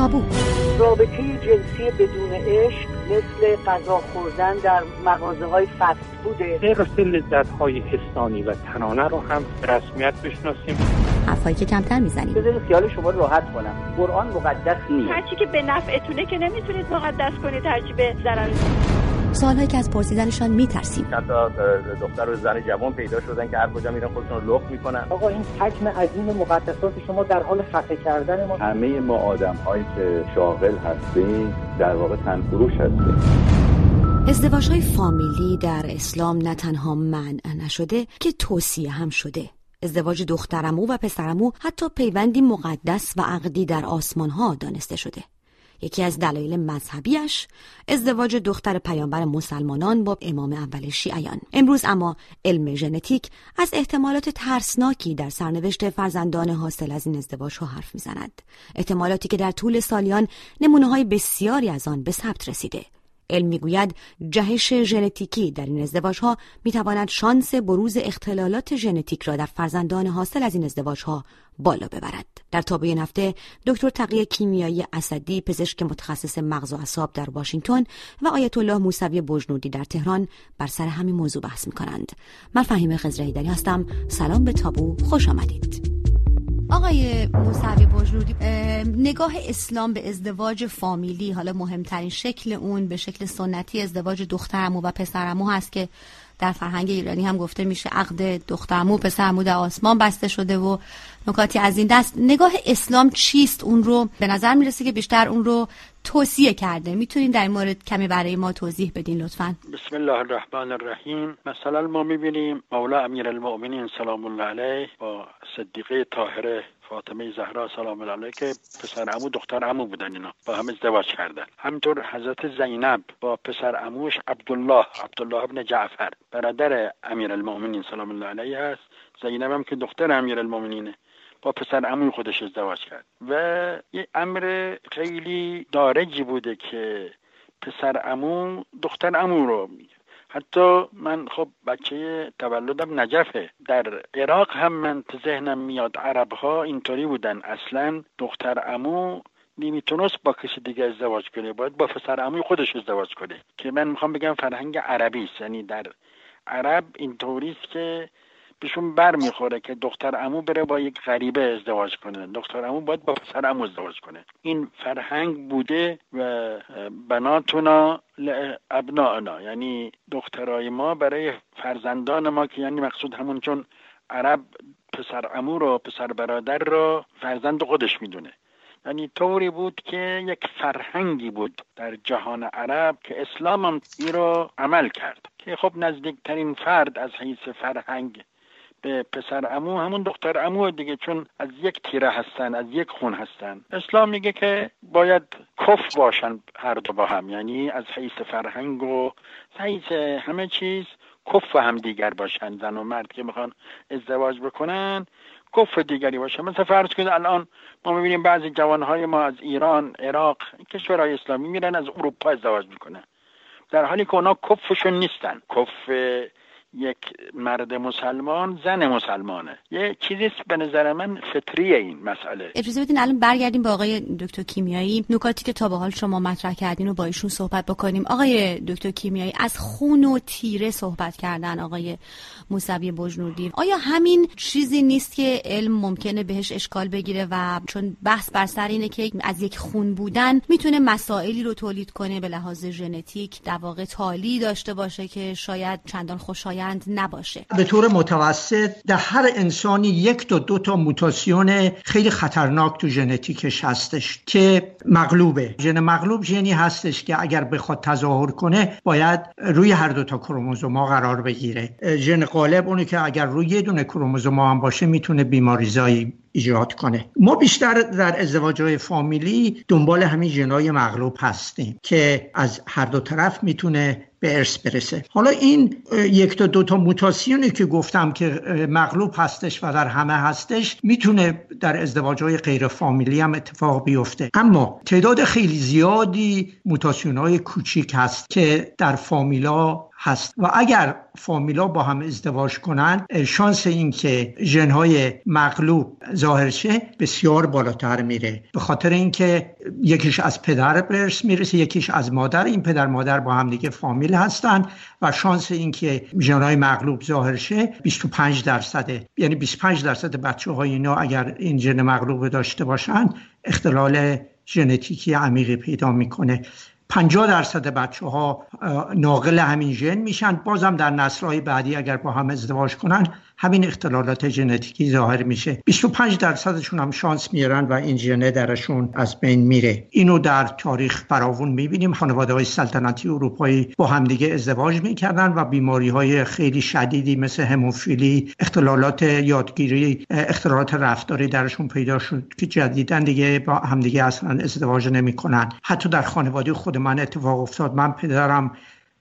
تابو. رابطه جنسی بدون عشق مثل غذا خوردن در مغازه های فست بوده غیر لذت های حسانی و تنانه رو هم رسمیت بشناسیم. حرفایی که کمتر می‌زنیم. بذارید خیال شما راحت کنم. قرآن مقدس نیست. هرچی که به نفعتونه که نمی‌تونید مقدس کنید هرچی به ضرر سوالهایی که از پرسیدنشان میترسیم. حتی دختر و زن جوان پیدا شدن که هر کجا میرن خودشون رو لخت می‌کنن. آقا این حجم عظیم مقدسات شما در حال خفه کردن ما. همه ما آدم هایی که شاغل هستیم در واقع تنفروش هستیم. ازدواج های فامیلی در اسلام نه تنها منع نشده که توصیه هم شده. ازدواج دخترمو و پسرمو حتی پیوندی مقدس و عقدی در آسمان ها دانسته شده. یکی از دلایل مذهبیش ازدواج دختر پیامبر مسلمانان با امام اول شیعیان. امروز اما علم ژنتیک از احتمالات ترسناکی در سرنوشت فرزندان حاصل از این ازدواج ها حرف می‌زند. احتمالاتی که در طول سالیان نمونه های بسیاری از آن به ثبت رسیده. علم می‌گوید جهش ژنتیکی در این ازدواج ها می تواند شانس بروز اختلالات ژنتیک را در فرزندان حاصل از این ازدواج ها بالا ببرد. در تابع نفته دکتر تقیه کیمیایی اسدی پزشک متخصص مغز و اعصاب در واشنگتن و آیت الله موسوی بجنودی در تهران بر سر همین موضوع بحث می کنند. من فهیم خزرهیدری هستم. سلام به تابو خوش آمدید. آقای موسوی بجنودی نگاه اسلام به ازدواج فامیلی حالا مهمترین شکل اون به شکل سنتی ازدواج دخترمو و پسرمو هست که در فرهنگ ایرانی هم گفته میشه عقد دخترمو پسرمو در آسمان بسته شده و نکاتی از این دست. نگاه اسلام چیست؟ اون رو به نظر می‌رسه که بیشتر اون رو توصیه کرده. می‌تونین در این مورد کمی برای ما توضیح بدین لطفا. بسم الله الرحمن الرحیم. مثلا ما می‌بینیم مولا امیر المؤمنین سلام الله علیه با صدیقه طاهره فاطمه زهرا سلام الله که پسر امو دختر امو بودن اینا. با هم ازدواج کردن. همینطور حضرت زینب با پسر اموش عبدالله عبدالله ابن جعفر. برادر امیر المؤمنین سلام الله علیه هست. زینب هم که دختر امیر المؤمنینه با پسر اموی خودش ازدواج کرد. و یه امر خیلی دارجی بوده که پسر امو دختر امو رو میگه. حتی من خب بچه تولدم نجفه. در عراق هم من تو ذهنم میاد عرب ها اینطوری بودن. اصلا دختر امو نمی‌تونست با کسی دیگه ازدواج کنه. باید با پسر اموی خودش ازدواج کنه. که من می‌خوام بگم فرهنگ عربی است. یعنی در عرب اینطوری است که بهشون بر می‌خوره که دختر امو بره با یک غریبه ازدواج کنه. دختر امو باید با پسر امو ازدواج کنه. این فرهنگ بوده و بناتونا ابنانا یعنی دخترای ما برای فرزندان ما که یعنی مقصود همون چون عرب پسر امو رو پسر برادر رو فرزند خودش می‌دونه. یعنی طوری بود که یک فرهنگی بود در جهان عرب که اسلام هم رو عمل کرد. که خب نزدیکترین فرد از حیث فرهنگ به پسر امو همون دختر امو دیگه چون از یک تیره هستن از یک خون هستن. اسلام میگه که باید کف باشن هر دو با هم یعنی از حیث فرهنگ و حیث همه چیز کف هم دیگر باشن. زن و مرد که می‌خوان ازدواج بکنن کف دیگری باشه. مثل فرض کنید الان ما می‌بینیم بعضی جوانهای ما از ایران عراق کشورهای اسلامی میرن از اروپا ازدواج می‌کنن. در حالی که اونا کفشون نیستن. کف یک مرد مسلمان زن مسلمانه. یه چیزی به نظر من فطریه این مسئله. اجازه بدین الان برگردیم به آقای دکتر کیمیایی. نکاتی که تا به حال شما مطرح کردین و با ایشون صحبت بکنیم. آقای دکتر کیمیایی از خون و تیره صحبت کردن آقای موسوی بجنودی آیا همین چیزی نیست که علم ممکنه بهش اشکال بگیره و چون بحث بر سر اینه که از یک خون بودن می‌تونه مسائلی رو تولید کنه به لحاظ ژنتیک در واقع تالی داشته باشه که شاید چندان خوشایند نباشه. به طور متوسط در هر انسانی یک تا دو تا موتاسیون خیلی خطرناک تو ژنتیکش هستش که مغلوبه. ژن مغلوب ژنی هستش که اگر بخواد تظاهر کنه باید روی هر دو تا کروموزوما قرار بگیره. ژن غالب اونی که اگر روی یه دونه کروموزوما هم باشه می‌تونه بیماریزایی ایجاد کنه. ما بیشتر در ازدواج های فامیلی دنبال همین جنای مغلوب هستیم که از هر دو طرف می‌تونه به ارث برسه. حالا این یک تا دو تا موتاسیونی که گفتم که مغلوب هستش و در همه هستش می‌تونه در ازدواج های غیر فامیلی هم اتفاق بیفته. اما تعداد خیلی زیادی موتاسیون های کوچیک هست که در فامیلا هست. و اگر فامیلا با هم ازدواج کنند شانس اینکه ژنهای مغلوب ظاهر شه بسیار بالاتر میره. به خاطر اینکه یکیش از پدر برس می‌رسه یکیش از مادر. این پدر مادر با هم دیگه فامیل هستن و شانس اینکه ژنهای مغلوب ظاهر شه 25 درصده یعنی 25 درصد بچه های اینا اگر این ژن مغلوب داشته باشن اختلال ژنتیکی عمیقی پیدا می‌کنه. 50 درصد بچه ها ناقل همین ژن میشن. بازم در نسلهای بعدی اگر با هم ازدواج کنن همین اختلالات ژنتیکی ظاهر میشه. 25 درصدشون هم شانس میارن و این ژنه درشون از بین میره. اینو در تاریخ فراوون می‌بینیم. خانواده های سلطنتی اروپایی با همدیگه ازدواج می‌کردن و بیماری های خیلی شدیدی مثل هموفیلی اختلالات یادگیری اختلالات رفتاری درشون پیدا شد که جدیدا دیگه با همدیگه اصلا ازدواج نمی‌کنن. حتی در خانواده خود من اتفاق افتاد. من پدرم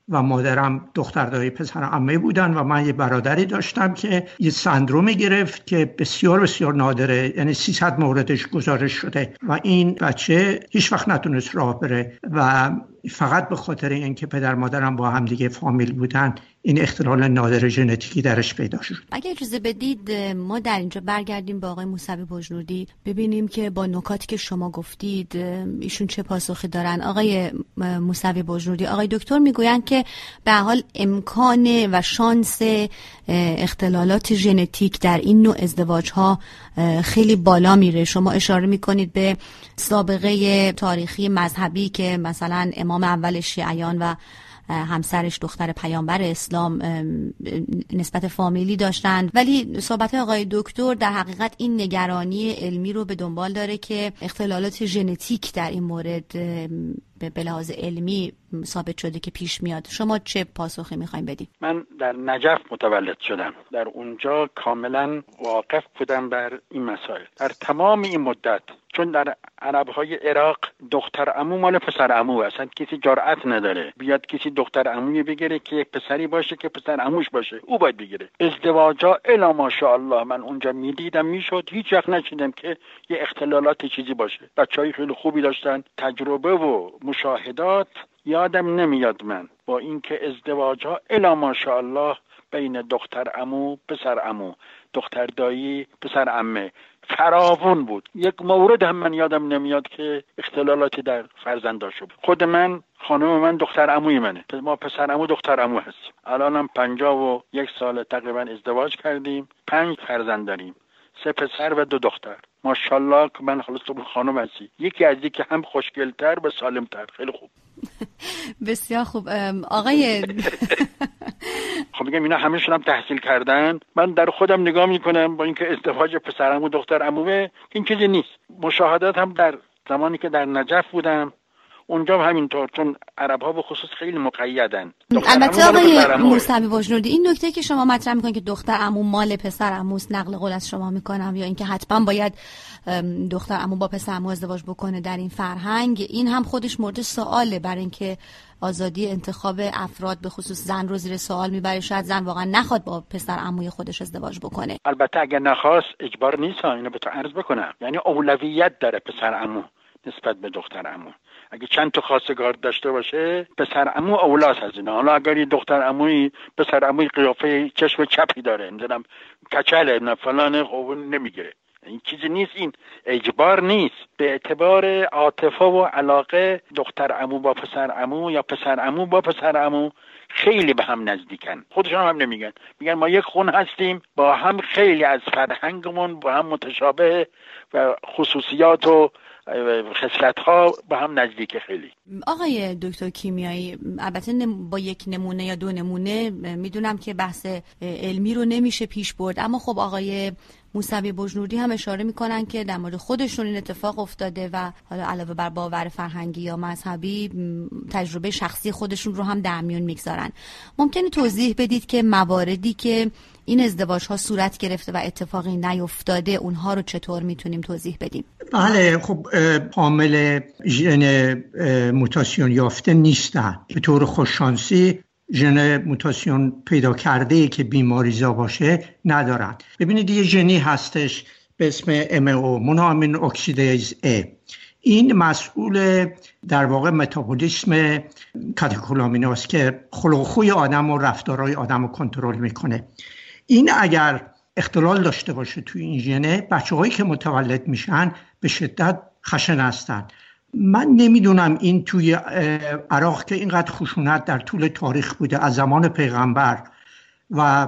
و مادرم دختر دایی پسر عمه بودن و من یه برادری داشتم که یه سندرومی گرفت که بسیار بسیار نادره یعنی 300 موردش گزارش شده و این بچه هیچ وقت نتونست راه بره و فقط به خاطر اینکه پدر مادرم با هم دیگه فامیل بودن این اختلال نادر ژنتیکی درش پیدا شد. اگر اجازه بدید ما در اینجا برگردیم با آقای موسوی بجنودی ببینیم که با نکاتی که شما گفتید ایشون چه پاسخی دارن. آقای موسوی بجنودی آقای دکتر می‌گویند که به حال امکان و شانس اختلالات ژنتیک در این نوع ازدواج ها خیلی بالا میره. شما اشاره می‌کنید به سابقه تاریخی مذهبی که مثلا امام اول شیعیان و همسرش دختر پیامبر اسلام نسبت فامیلی داشتند ولی صحبت آقای دکتر در حقیقت این نگرانی علمی رو به دنبال داره که اختلالات ژنتیک در این مورد به لحاظ علمی ثابت شده که پیش میاد. شما چه پاسخی می‌خوایم بدیم من در نجف متولد شدم. در اونجا کاملا واقف بودم بر این مسائل. در تمام این مدت چون در عرب های عراق دختر امو مال پسر امو اصلا کسی جرأت نداره. بیاد کسی دختر اموی بگیره که یک پسری باشه که پسر اموش باشه. او باید بگیره. ازدواجا الا ماشاءالله. من اونجا می‌دیدم می‌شد. هیچ وقت نشیدم که یه اختلالات چیزی باشه. بچه خیلی خوبی داشتن. تجربه و مشاهدات یادم نمیاد من. با اینکه ازدواج ها الا ماشاءالله بین دختر امو پسر امو دختر دایی پسر امه فراوون بود. یک مورد هم من یادم نمیاد که اختلالاتی در فرزنداشو بود خود من خانم من دختر عموی منه. ما پسر عمو دختر عمو هستیم. الانم پنجاه و یک سال تقریبا ازدواج کردیم. پنج فرزند داریم. سه پسر و دو دختر. ماشاءالله که من خلاص خانم هستی. یکی از که هم خوشگلتر و سالمتر. خیلی خوب. بسیار خوب. آقای خب میگم اینا همشون هم تحصیل کردن. من در خودم نگاه می‌کنم با اینکه ازدواج پسرم و دختر عمومه این چیزی نیست. مشاهدات هم در زمانی که در نجف بودم اونجا همینطور چون عرب ها به خصوص خیلی مقیدن. البته آقای موسوی بجنودی این نکته که شما مطرح می‌کنید که دختر عمو مال پسر عموس نقل قول از شما می‌کنم یا اینکه حتما باید دختر عمو با پسر عمو ازدواج بکنه در این فرهنگ این هم خودش مورد سواله برای اینکه آزادی انتخاب افراد به خصوص زن رو زیر سوال می‌بره. شاید زن واقعا نخواد با پسر عموی خودش ازدواج بکنه. البته اگر نخواست اجبار نیست اینو به تو عرض بکنم. یعنی اولویت داره پسر عمو نسبت به دختر عمو. اگه چند تا خواستگار داشته باشه پسر عمو اولاس از اینا. حالا اگر یه دختر عموی پسر عموی قیافه چشم چپی داره. نمی‌دونم کچله نه فلان خب نمی‌گیره. این چیزی نیست. این اجبار نیست. به اعتبار عاطفه و علاقه دختر عمو با پسر عمو یا پسر عمو با پسر عمو خیلی به هم نزدیکن. خودشان هم نمیگن. میگن ما یک خون هستیم با هم خیلی از فرهنگمون با هم متشابه و خصوصیات و خصلت ها با هم نزدیک خیلی. آقای دکتر کیمیایی البته با یک نمونه یا دو نمونه می‌دونم که بحث علمی رو نمیشه پیش برد اما خب آقای موسوی بجنوردی هم اشاره می‌کنن که در مورد خودشون این اتفاق افتاده و حالا علاوه بر باور فرهنگی یا مذهبی تجربه شخصی خودشون رو هم در میون می‌گذارن. ممکنه توضیح بدید که مواردی که این ازدواج ها صورت گرفته و اتفاقی نیفتاده اونها رو چطور می‌تونیم توضیح بدیم؟ بله خب حامل ژن موتاسیون یافته نیستن. به طور خوششانسی ژن موتاسیون پیدا کرده که بیماریزا باشه ندارن. ببینید یه ژنی هستش به اسم MO مونوامین اکسیدیز A. این مسئول در واقع متابولیسم کاتکولامیناست که خلوخوی آدم و رفتارهای آدم رو کنترل می‌کنه. این اگر اختلال داشته باشه توی این ژنه بچه هایی که متولد میشن به شدت خشن هستن. من نمی‌دونم این توی عراق که اینقدر خشونت در طول تاریخ بوده از زمان پیغمبر و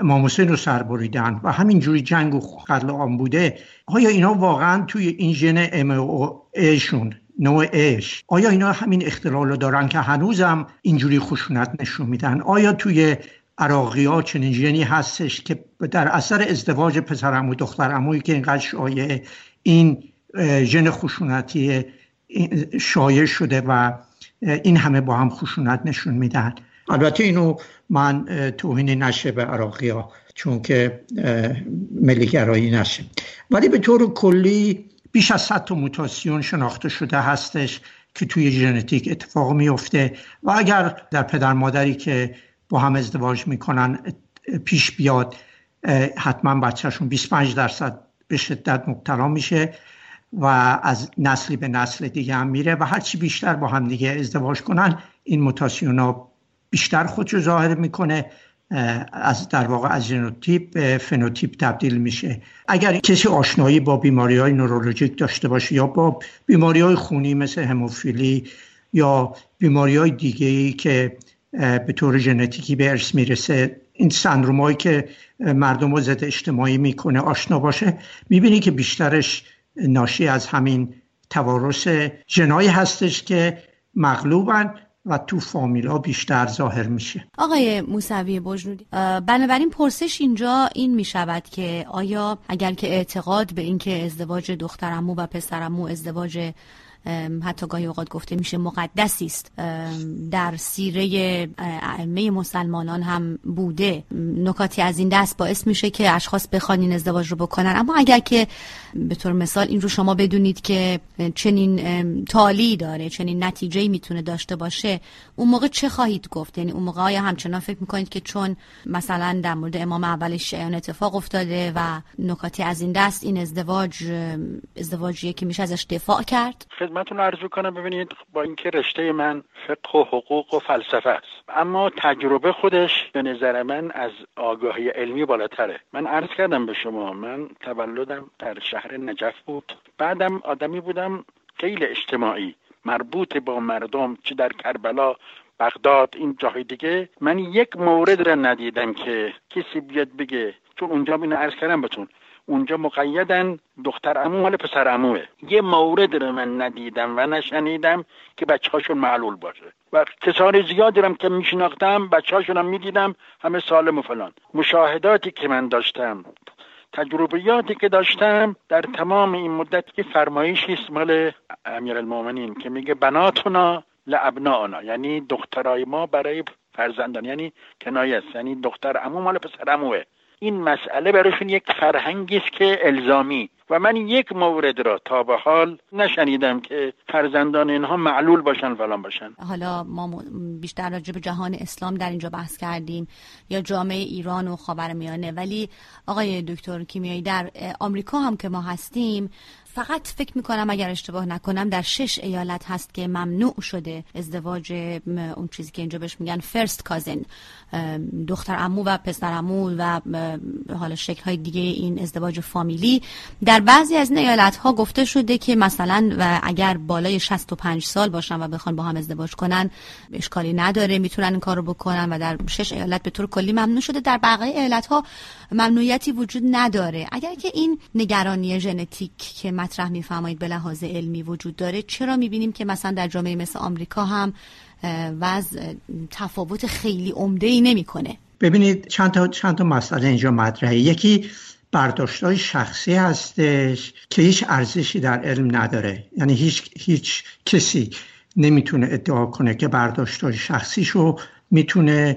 امام رو سر بریدن و همینجوری جنگ و قتل عام بوده آیا اینا واقعا توی این ژن ام ایشون نوع اش آیا اینا همین اختلال رو دارن که هنوزم اینجوری خشونت نشون میدن؟ آیا توی عراقی ها چنین ژنی هستش که در اثر ازدواج پسرم و دخترمویی که اینقدر شایع این ژن خشونتی شایع شده و این همه با هم خشونت نشون میدن البته اینو من توهین نشه به عراقی ها چون که ملیگرایی نشه. ولی به طور کلی بیش از 100 تا موتاسیون شناخته شده هستش که توی ژنتیک اتفاق میفته و اگر در پدر مادری که با هم ازدواج می‌کنن پیش بیاد حتما بچهشون 25 درصد به شدت مبتلا میشه. و از نسلی به نسل دیگه هم میره و هرچی بیشتر با هم دیگه ازدواج کنن این موتاسیون ها بیشتر خودشو ظاهر می‌کنه از در واقع از ژنوتیپ به فنوتیپ تبدیل میشه. اگر کسی آشنایی با بیماری های نورولوژیک داشته باشه یا با بیماری های خونی مثل هموفیلی یا بیماری های دیگه ای که به طور ژنتیکی به ارث می‌رسه این سندرومایی که مردم رو ضد اجتماعی می‌کنه آشنا باشه می‌بینی که بیشترش ناشی از همین توارث جنایی هستش که مغلوبن و تو فامیلا بیشتر ظاهر میشه. آقای موسوی بجنودی بنابراین پرسش اینجا این می‌شود که آیا اگر که اعتقاد به اینکه ازدواج دخترمو و پسرمو ازدواج حتی گاهی اوقات گفته میشه مقدسی است. در سیره ائمه مسلمانان هم بوده. نکاتی از این دست باعث میشه که اشخاص بخوان این ازدواج رو بکنن. اما اگر که به طور مثال این رو شما بدونید که چنین تالی داره چنین نتیجه می‌تونه داشته باشه اون موقع چه خواهید گفت؟ یعنی اون موقع آیا همچنان فکر می‌کنید که چون مثلا در مورد امام اول شیعان اتفاق افتاده و نکاتی از این دست این ازدواج ازدواجیه که میشه ازش دفاع کرد؟ خدمتتون عرض کنم ببینید با اینکه رشته من فقه و حقوق و فلسفه است. اما تجربه خودش به نظر من از آگاهی علمی بالاتره. من عرض کردم به شما من تولدم در شهر نجف بود. بعدم آدمی بودم خیلی اجتماعی مربوط با مردم چه در کربلا بغداد این جاهای دیگه. من یک مورد را ندیدم که کسی بیاد بگه. چون اونجا اینو عرض کردم بهتون. اونجا مقیدن دختر امو مال پسر اموه یه مورد رو من ندیدم و نشنیدم که بچه هاشون معلول باشه. و کسان زیادی رو که میشناختم بچه هاشون هم می‌دیدم همه سالم و فلان. مشاهداتی که من داشتم تجربیاتی که داشتم در تمام این مدت که فرمایشی است مال المومنین که میگه بناتونا لابنانا یعنی دخترای ما برای فرزندان یعنی کنایه است. یعنی دختر امو مال پسر اموه این مسئله براشون یک فرهنگی است که الزامی. و من یک مورد را تا به حال نشنیدم که فرزندان اینها معلول باشن فلان باشن. حالا ما بیشتر راجع به جهان اسلام در اینجا بحث کردیم یا جامعه ایران و خاورمیانه. ولی آقای دکتر کیمیایی در آمریکا هم که ما هستیم فقط فکر می‌کنم اگر اشتباه نکنم در شش ایالت هست که ممنوع شده ازدواج اون چیزی که اینجا بهش میگن فرست کازن دختر امو و پسر امو و حالا شکل های دیگه این ازدواج فامیلی. در بعضی از این ایالت ها گفته شده که مثلا و اگر بالای 65 سال باشن و بخوان با هم ازدواج کنن اشکالی نداره می‌تونن این کارو بکنن و در شش ایالت به طور کلی ممنوع شده. در بقیه ایالت ها ممنوعیتی وجود نداره. اگر که این نگرانی ژنتیک که مطرح میفرمایید به لحاظ علمی وجود داره. چرا می‌بینیم که مثلا در جامعه مثل آمریکا هم وضع تفاوت خیلی عمده ای نمی‌کنه؟ ببینید چند تا چند تا مسئله اینجا مطرحه. یکی برداشت های شخصی هستش که هیچ ارزشی در علم نداره. یعنی هیچ هیچ کسی نمی‌تونه ادعا کنه که برداشت های شخصیشو می‌تونه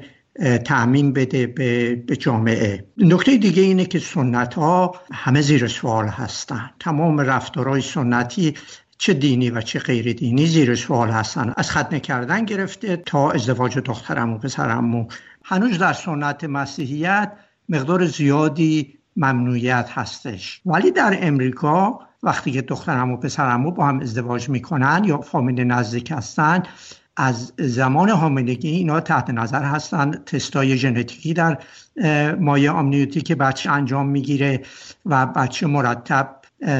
تعمین بده به, جامعه. نکته دیگه اینه که سنت ها همه زیر سوال هستن. تمام رفتارهای سنتی چه دینی و چه غیر دینی زیر سوال هستن. از ختنه کردن گرفته تا ازدواج دخترم و پسرم هنوز در سنت مسیحیت مقدار زیادی ممنوعیت هستش. ولی در امریکا و وقتی که دخترم و پسرم با هم ازدواج می‌کنن یا فامیل نزدیک هستن از زمان حاملگی اینا تحت نظر هستن. تستای ژنتیکی در مایه آمنیوتی که بچه انجام می‌گیره و بچه مرتب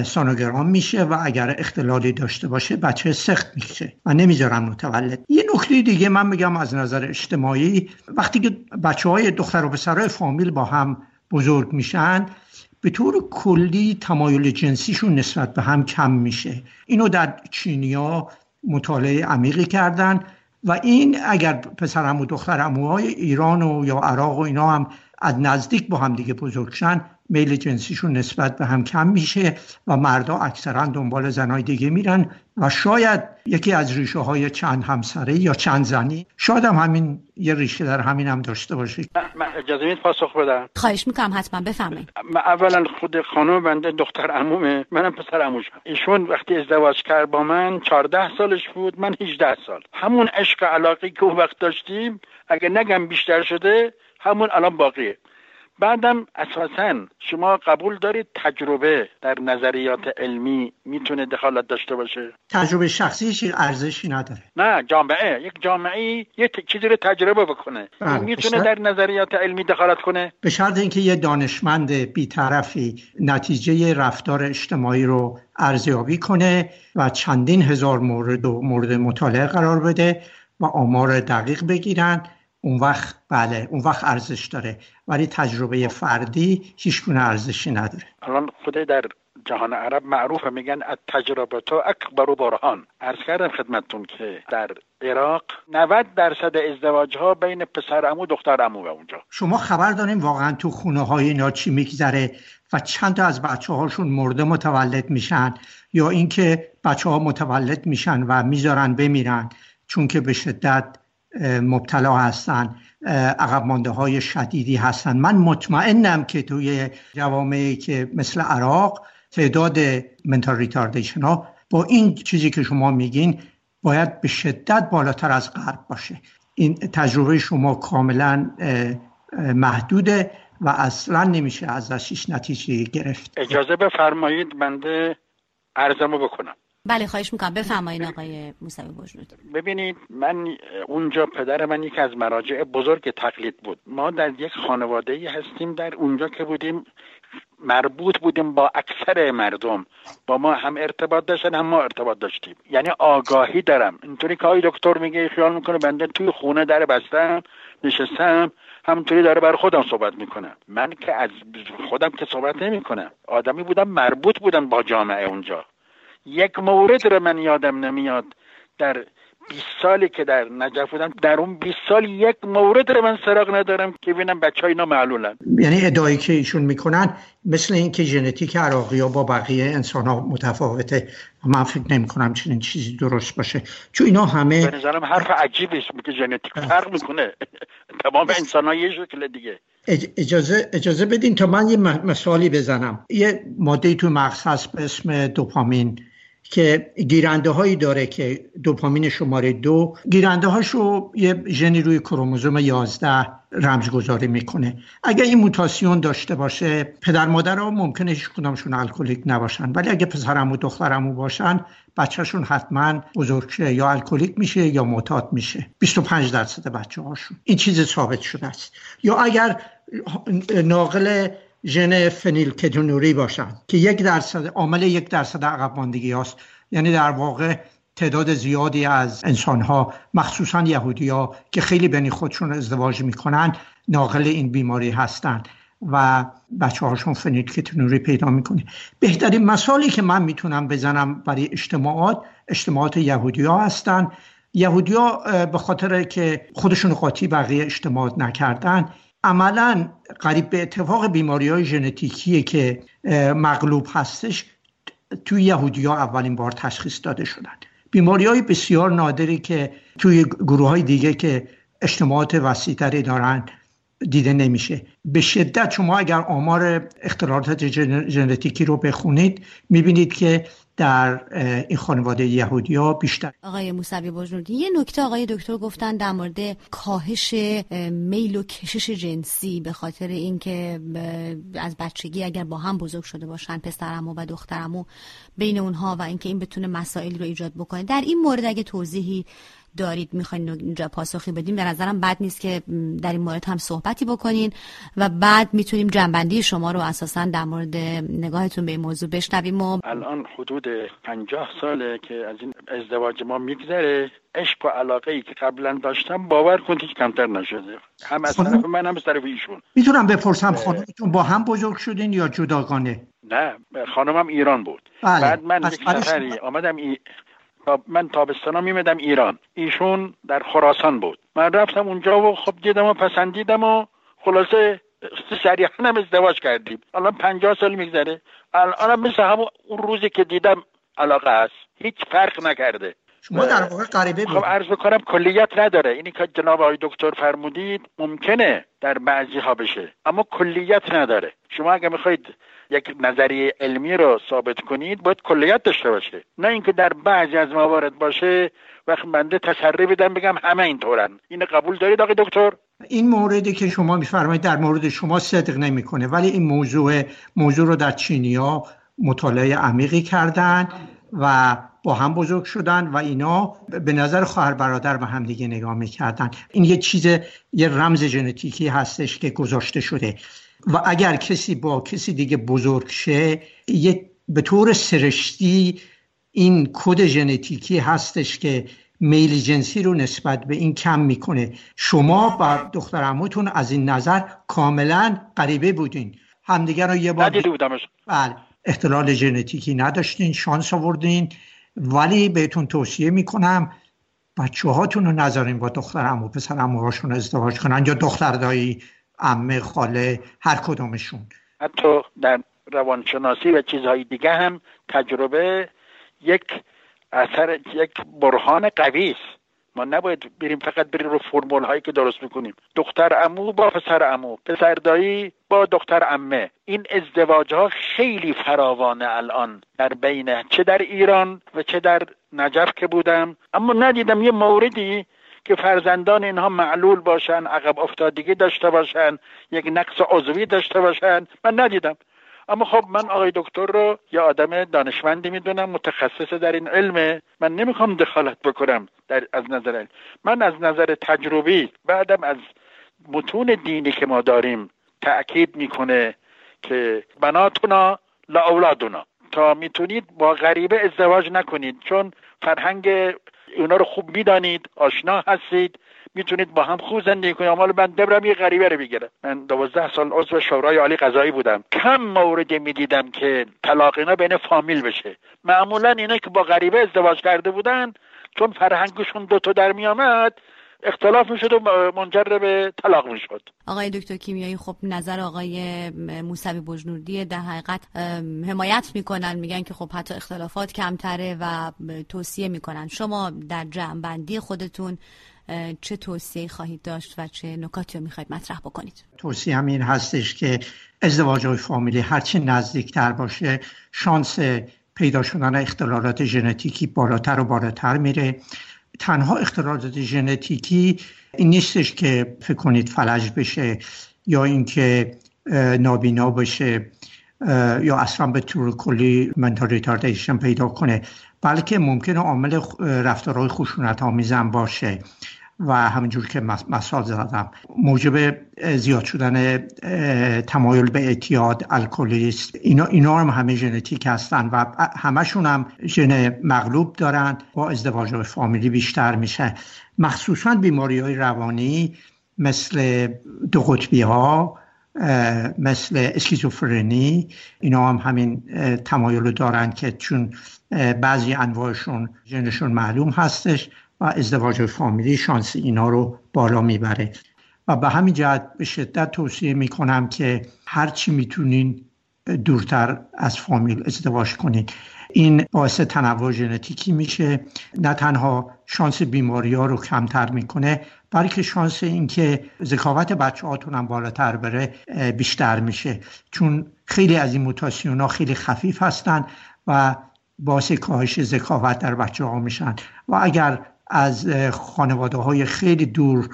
سانوگرام میشه و اگر اختلالی داشته باشه بچه سخت میشه و نمی‌ذارن متولد. یه نکته دیگه من میگم از نظر اجتماعی. وقتی که بچه های دختر و پسرهای فامیل با هم بزرگ میشن به طور کلی تمایل جنسیشون نسبت به هم کم میشه. اینو در چینیا مطالعه عمیقی کردن و این اگر پسر و دختر اموهای ایران و یا عراق و اینا هم از نزدیک با هم دیگه بزرگشن میل جنسیشون نسبت به هم کم میشه و مردا اکثرا دنبال زنای دیگه میرن و شاید یکی از ریشه های چند همسره یا چند زنی شاید هم همین یه ریشه در همین هم داشته باشه. من اجازه پاسخ بدم؟ خواهش می‌کنم حتما. بفهمید اولا خود خانم بنده دختر عمومه. منم پسر عموشم ایشون وقتی ازدواج کرد با من 14 سالش بود من 18 سال. همون عشق علاقی که اون وقت داشتیم اگه نگم بیشتر شده همون الان باقیه. بعدم اساسا شما قبول دارید تجربه در نظریات علمی می‌تونه دخالت داشته باشه؟ تجربه شخصی ارزشی نداره. نه جامعه. یک جامعه یه چیزی رو تجربه بکنه. بله، می‌تونه در نظریات علمی دخالت کنه؟ به شرط اینکه یه دانشمند بیطرفی نتیجه رفتار اجتماعی رو ارزیابی کنه و چندین هزار مورد و مورد مطالعه قرار بده و آمار دقیق بگیرن اون وقت بله اون وقت ارزش داره. ولی تجربه فردی هیچ گونه ارزشی نداره. الان خود در جهان عرب معروف میگن از تجربه تو اکبر و برهان. ارز کردم خدمتتون که در عراق 90 درصد ازدواج ها بین پسر امو دختر امو و اونجا. شما خبر داریم واقعا تو خونه های اینا چی میگذره و چند تا از بچه هاشون مرده متولد میشن یا اینکه بچه ها متولد میشن و می‌ذارن بمیرن چون که به شدت مبتلا هستن عقب مانده های شدیدی هستن. من مطمئنم که توی جوامعی که مثل عراق تعداد منتال ریتاردیشن ها با این چیزی که شما میگین باید به شدت بالاتر از غرب باشه. این تجربه شما کاملا محدوده و اصلا نمیشه ازش نتیجه گرفت. اجازه بفرمایید بنده عرضمو بکنم. بله خواهش می‌کنم. بفرمایید آقای موسوی وجود ببینید من اونجا پدر من یکی از مراجع بزرگ تقلید بود. ما در یک خانواده ای هستیم در اونجا که بودیم مربوط بودیم با اکثر مردم. با ما هم ارتباط داشتن هم ما ارتباط داشتیم. یعنی آگاهی دارم. اینطوری که آقای دکتر میگه خیال می‌کنه بنده توی خونه در بستم نشستم همونطوری داره بر خودم صحبت می‌کنم من که از خودم که صحبت نمی‌کنم. آدمی بودم مربوط بودم با جامعه اونجا. یک مورد رو من یادم نمیاد. در 20 سالی که در نجف بودم در اون 20 سال یک مورد رو من سراغ ندارم که ببینم بچه ها اینا معلولن. یعنی ادعایی که ایشون می‌کنن مثل اینکه ژنتیک عراقی ها با بقیه انسان ها متفاوته. من فکر نمی کنم چنین چیزی درست باشه. چون اینا همه به نظرم حرف عجیبی که ژنتیک فرق می‌کنه. تمام انسان ها یه شکل دیگه. اجازه اجازه بدین تا من یه مثالی بزنم. یه ماده تو مغز هست به اسم دوپامین. که گیرنده هایی داره که دوپامین شماره دو. گیرنده هاشو یه ژنی روی کروموزوم 11 رمزگذاری می‌کنه. اگر این موتاسیون داشته باشه پدر مادر ها ممکنه هیچ کدامشون الکلیک نباشن. ولی اگه پسرم و دخترم باشن بچهشون حتما بزرگ شه یا الکلیک میشه یا معتاد میشه. 25 درصد بچه هاشون این چیز ثابت شده است. یا اگر ناقل ژن فنیل کتونوری باشن که یک درصد عامل یک درصد عقب ماندگی هست یعنی در واقع تعداد زیادی از انسان ها مخصوصا یهودی ها که خیلی بین خودشون ازدواج می‌کنن ناقل این بیماری هستند و بچه هاشون فنیل کتونوری پیدا می‌کنه. بهترین مثالی که من می‌تونم بزنم برای اجتماعات اجتماعات یهودی ها هستن. یهودی ها به خاطر که خودشون قاطی بقیه اجتماعات نکردن عملا قریب به اتفاق بیماری های ژنتیکی که مغلوب هستش توی یهودی ها اولین بار تشخیص داده شدن بیماری های بسیار نادری که توی گروه های دیگه که اجتماعات وسیعتری دارن دیده نمیشه. به شدت شما اگر آمار اختلالات ژنتیکی رو بخونید می‌بینید که در این خانواده یهودی ها بیشتر. آقای موسوی بجنودی یه نکته آقای دکتر گفتن در مورد کاهش میل و کشش جنسی به خاطر اینکه از بچگی اگر با هم بزرگ شده باشن پسرمو و دخترمو بین اونها و اینکه این بتونه مسائلی رو ایجاد بکنه. در این مورد اگه توضیحی دارید می‌خواین اینجا پاسخی بدیم به نظرم بد نیست که در این مورد هم صحبتی بکنین و بعد می‌تونیم جنبندی شما رو اساسا در مورد نگاهتون به این موضوع بشنویم و الان حدود پنجاه ساله که از این ازدواج ما میگذره. عشق و علاقه ای که قبلا داشتم باور کنید که کمتر نشده. هم از طرف من هم از طرف ایشون. می‌تونم بپرسم خانمتون با هم بزرگ شدین یا جداگانه؟ نه خانمم ایران بود. بله. بعد من یک سفری آمدم ای... من تابستانا میمدم ایران. ایشون در خراسان بود. من رفتم اونجا و خب دیدم و پسندیدم و خلاصه سریعا هم ازدواج کردیم. الان پنجاه سال میگذره. الان مثل همون اون روزی که دیدم علاقه هست هیچ فرق نکرده. شما در واقع غریبه خب عرض بکنم کلیت نداره. اینی که جناب آقای دکتر فرمودید ممکنه در بعضی ها بشه اما کلیت نداره. شما اگه می‌خواید یک نظریه علمی رو ثابت کنید باید کلیت داشته باشه. نه اینکه در بعضی از موارد باشه وقت بنده تسری بدم بگم همه اینطورن. این قبول دارید آقای دکتر؟ این موردی که شما میفرمایید در مورد شما صدق نمی‌کنه ولی این موضوع موضوع رو در چینیا مطالعه عمیقی کردن و با هم بزرگ شدن و اینا به نظر خواهر برادر به هم دیگه نگاه می‌کردن. این یه چیز یه رمز ژنتیکی هستش که گذاشته شده. و اگر کسی با کسی دیگه بزرگ شه یه به طور سرشتی این کد ژنتیکی هستش که میل جنسی رو نسبت به این کم می‌کنه. شما با دختر عموتون از این نظر کاملا غریبه بودین. همدیگر رو یه بار بله اختلال ژنتیکی نداشتین شانس آوردین. ولی بهتون توصیه می‌کنم بچه هاتون رو نذارین با دختر امو پسر اموهاشون ازدواج کنن یا دختر دایی امه خاله هر کدومشون. حتی در روانشناسی و چیزهای دیگه هم تجربه یک اثر یک برهان قوی است. ما نباید بریم فقط بریم رو فرمول هایی که درست می‌کنیم. دختر امو با پسر امو پسر دایی با دختر امه این ازدواج ها خیلی فراوانه الان در بین چه در ایران و چه در نجف که بودم. اما ندیدم یه موردی که فرزندان اینها معلول باشن عقب افتادگی داشته باشن یک نقص عضوی داشته باشن. من ندیدم. اما خب من آقای دکتر رو یه آدم دانشمندی می‌دونم متخصص در این علمه. من نمی‌خوام دخالت بکنم در از نظر من از نظر تجربی بعدم از متون دینی که ما داریم تأکید می‌کنه که بناتونا لا تا می‌تونید با غریبه ازدواج نکنید چون فرهنگ اونا رو خوب می‌دانید آشنا هستید. می‌تونید با هم خوب زندگی کنید. اما من دبرم یه غریبه رو بگیرم. من دوازده سال عضو شورای عالی قضایی بودم. کم موردی می‌دیدم که طلاق اینا بین فامیل بشه. معمولا اینا که با غریبه ازدواج کرده بودن چون فرهنگشون دوتا در میامد اختلاف می‌شد و منجر به طلاق می‌شد. آقای دکتر کیمیایی خب نظر آقای موسوی بجنوردی در حقیقت حمایت می‌کنن. میگن که خب حتی اختلافات کمتره و توصیه می‌کنن. شما در جمع بندی خودتون چه توصیه خواهید داشت و چه نکاتی رو می‌خواید مطرح بکنید؟ توصیه همین هستش که ازدواج های فامیلی هرچی نزدیکتر باشه شانس پیدا شدن اختلالات ژنتیکی بالاتر و بالاتر میره. تنها اختلالات ژنتیکی این نیستش که فکر کنید فلج بشه یا اینکه نابینا بشه. یا اصلا به طور کلی mental retardation پیدا کنه. بلکه ممکنه عامل رفتارهای خشونت آمیزم باشه. و همینجور که مثال زدم موجب زیاد شدن تمایل به اعتیاد الکلیست اینا, اینا هم همه ژنتیک هستن و همشون هم ژن مغلوب دارن. با ازدواج فامیلی بیشتر میشه. مخصوصا بیماری های روانی مثل دو قطبی ها مثل اسکیزوفرنی اینا هم همین تمایل رو دارن که چون بعضی انواعشون ژنشون معلوم هستش و ازدواج فامیلی شانس اینا رو بالا می‌بره. و به همین جهت به شدت توصیه می‌کنم که هرچی می‌تونین دورتر از فامیل ازدواج کنید. این باعث تنوع ژنتیکی میشه. نه تنها شانس بیماری ها رو کمتر می‌کنه بلکه شانس اینکه ذکاوت بچه هاتون هم بالاتر بره بیشتر میشه. چون خیلی از این موتاسیون ها خیلی خفیف هستن و باعث کاهش ذکاوت در بچه ها میشن. و اگر از خانواده های خیلی دور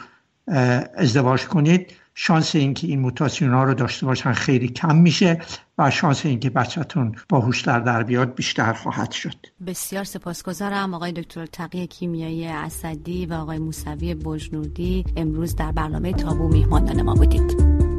ازدواج کنید شانس اینکه این موتاسیون ها رو داشته باشن خیلی کم میشه و شانس اینکه بچهتون باهوشتر در بیاد بیشتر خواهد شد. بسیار سپاسگزارم آقای دکتر تقی کیمیایی اسدی و آقای موسوی بجنوردی. امروز در برنامه تابو میهمانان ما بودید.